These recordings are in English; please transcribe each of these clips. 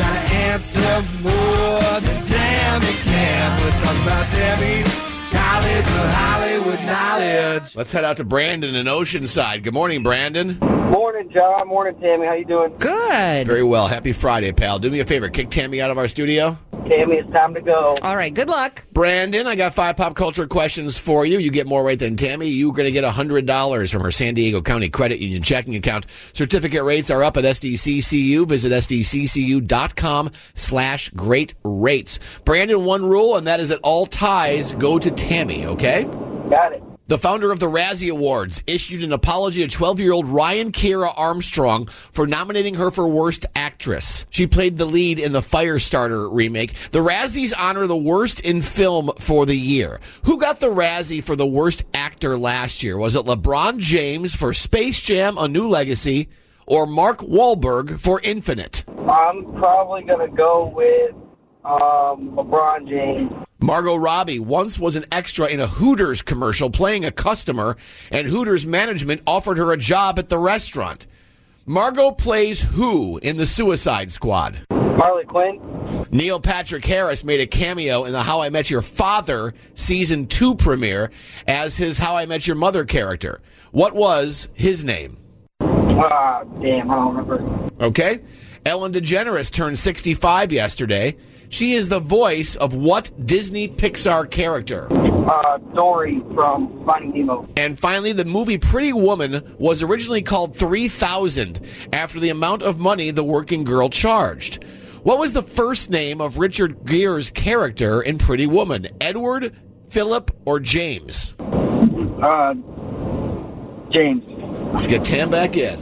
You gotta answer more than Tammy can. We're talking about Tammy's College of Hollywood Knowledge. Let's head out to Brandon in Oceanside. Good morning, Brandon. Morning, John. Morning, Tammy. How you doing? Good. Very well. Happy Friday, pal. Do me a favor. Kick Tammy out of our studio. Tammy, it's time to go. All right. Good luck. Brandon, I got five pop culture questions for you. You get more right than Tammy. You're going to get $100 from her San Diego County Credit Union checking account. Certificate rates are up at SDCCU. Visit SDCCU.com slash great rates. Brandon, one rule, and that is that all ties go to Tammy, okay? Got it. The founder of the Razzie Awards issued an apology to 12 year old Ryan Kiera Armstrong for nominating her for Worst Actress. She played the lead in the Firestarter remake. The Razzies honor the worst in film for the year. Who got the Razzie for the Worst Actor last year? Was it LeBron James for Space Jam A New Legacy or Mark Wahlberg for Infinite? I'm probably gonna go with um, LeBron James. Margot Robbie once was an extra in a Hooters commercial playing a customer, and Hooters management offered her a job at the restaurant. Margot plays who in the Suicide Squad? Harley Quinn. Neil Patrick Harris made a cameo in the How I Met Your Father season 2 premiere as his How I Met Your Mother character. What was his name? Ah, damn, I don't remember. Okay. Ellen DeGeneres turned 65 yesterday. She is the voice of what Disney Pixar character? Uh, Dory from Finding Nemo. And finally, the movie Pretty Woman was originally called 3000 after the amount of money the working girl charged. What was the first name of Richard Gere's character in Pretty Woman? Edward, Philip, or James? Uh, James. Let's get Tam back in.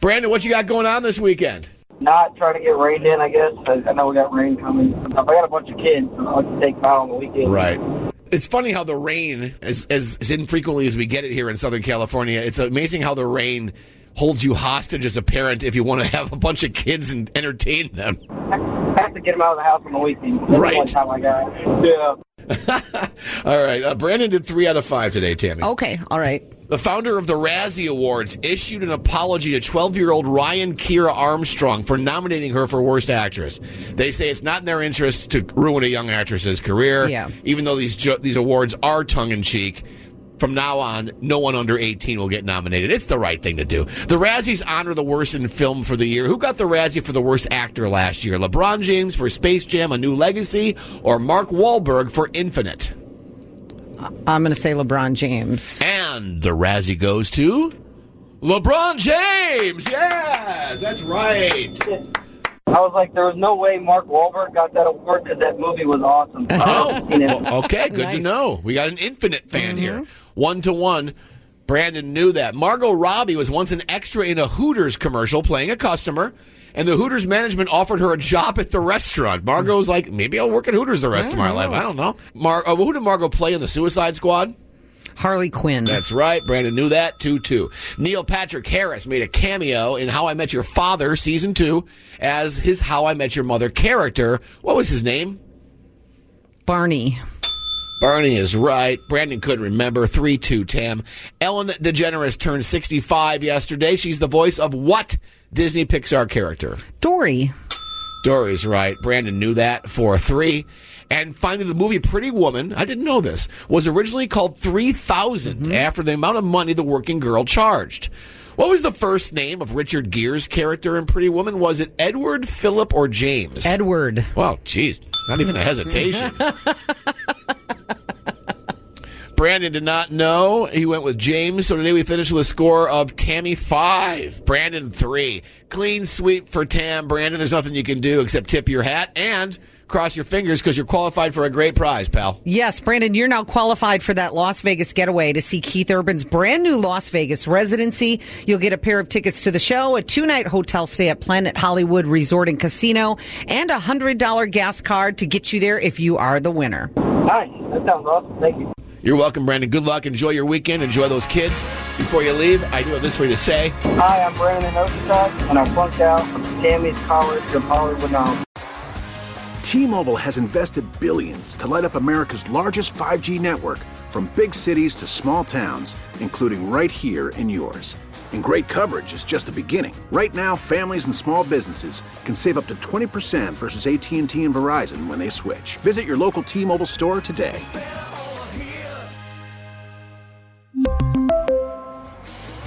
Brandon, what you got going on this weekend? Not trying to get rained in, I guess. I, I know we got rain coming. I got a bunch of kids, so I like to take them out on the weekend. Right. It's funny how the rain, as, as, as infrequently as we get it here in Southern California, it's amazing how the rain holds you hostage as a parent if you want to have a bunch of kids and entertain them. I have to get them out of the house on the weekend. That's Right. the one time I got. Yeah. All right. Uh, Brandon did three out of five today, Tammy. Okay. All right. The founder of the Razzie Awards issued an apology to 12 year old Ryan Kiera Armstrong for nominating her for Worst Actress. They say it's not in their interest to ruin a young actress's career, Yeah. even though these, jo- these awards are tongue in cheek. From now on, no one under 18 will get nominated. It's the right thing to do. The Razzies honor the worst in film for the year. Who got the Razzie for the worst actor last year? LeBron James for Space Jam A New Legacy or Mark Wahlberg for Infinite? I'm going to say LeBron James. And the Razzie goes to LeBron James. Yes, that's right. I was like, there was no way Mark Wahlberg got that award because that movie was awesome. Oh, You know? well, okay, good to know. We got an infinite fan here. One to one. Brandon knew that. Margot Robbie was once an extra in a Hooters commercial playing a customer, and the Hooters management offered her a job at the restaurant. Margot's like, maybe I'll work at Hooters the rest of my life. I don't know. Mar- uh, who did Margot play in the Suicide Squad? Harley Quinn. That's right. Brandon knew that. 2 2. Neil Patrick Harris made a cameo in How I Met Your Father, season 2, as his How I Met Your Mother character. What was his name? Barney. Barney is right. Brandon couldn't remember. 3 2 Tam. Ellen DeGeneres turned 65 yesterday. She's the voice of what Disney Pixar character? Dory. Dory's right. Brandon knew that. for 3. And finally, the movie Pretty Woman, I didn't know this, was originally called 3000 mm-hmm. after the amount of money the working girl charged. What was the first name of Richard Gere's character in Pretty Woman? Was it Edward, Philip, or James? Edward. Well, geez, not even a hesitation. Brandon did not know. He went with James. So today we finished with a score of Tammy five, Brandon three. Clean sweep for Tam. Brandon, there's nothing you can do except tip your hat and cross your fingers because you're qualified for a great prize, pal. Yes, Brandon, you're now qualified for that Las Vegas getaway to see Keith Urban's brand new Las Vegas residency. You'll get a pair of tickets to the show, a two night hotel stay at Planet Hollywood Resort and Casino, and a $100 gas card to get you there if you are the winner. Nice. That sounds awesome. Thank you. You're welcome, Brandon. Good luck. Enjoy your weekend. Enjoy those kids. Before you leave, I do have this for you to say. Hi, I'm Brandon Oceanside, and I'm flunked out from Tammy's College of Hollywood Knowledge. T-Mobile has invested billions to light up America's largest 5G network from big cities to small towns, including right here in yours. And great coverage is just the beginning. Right now, families and small businesses can save up to 20% versus AT&T and Verizon when they switch. Visit your local T-Mobile store today.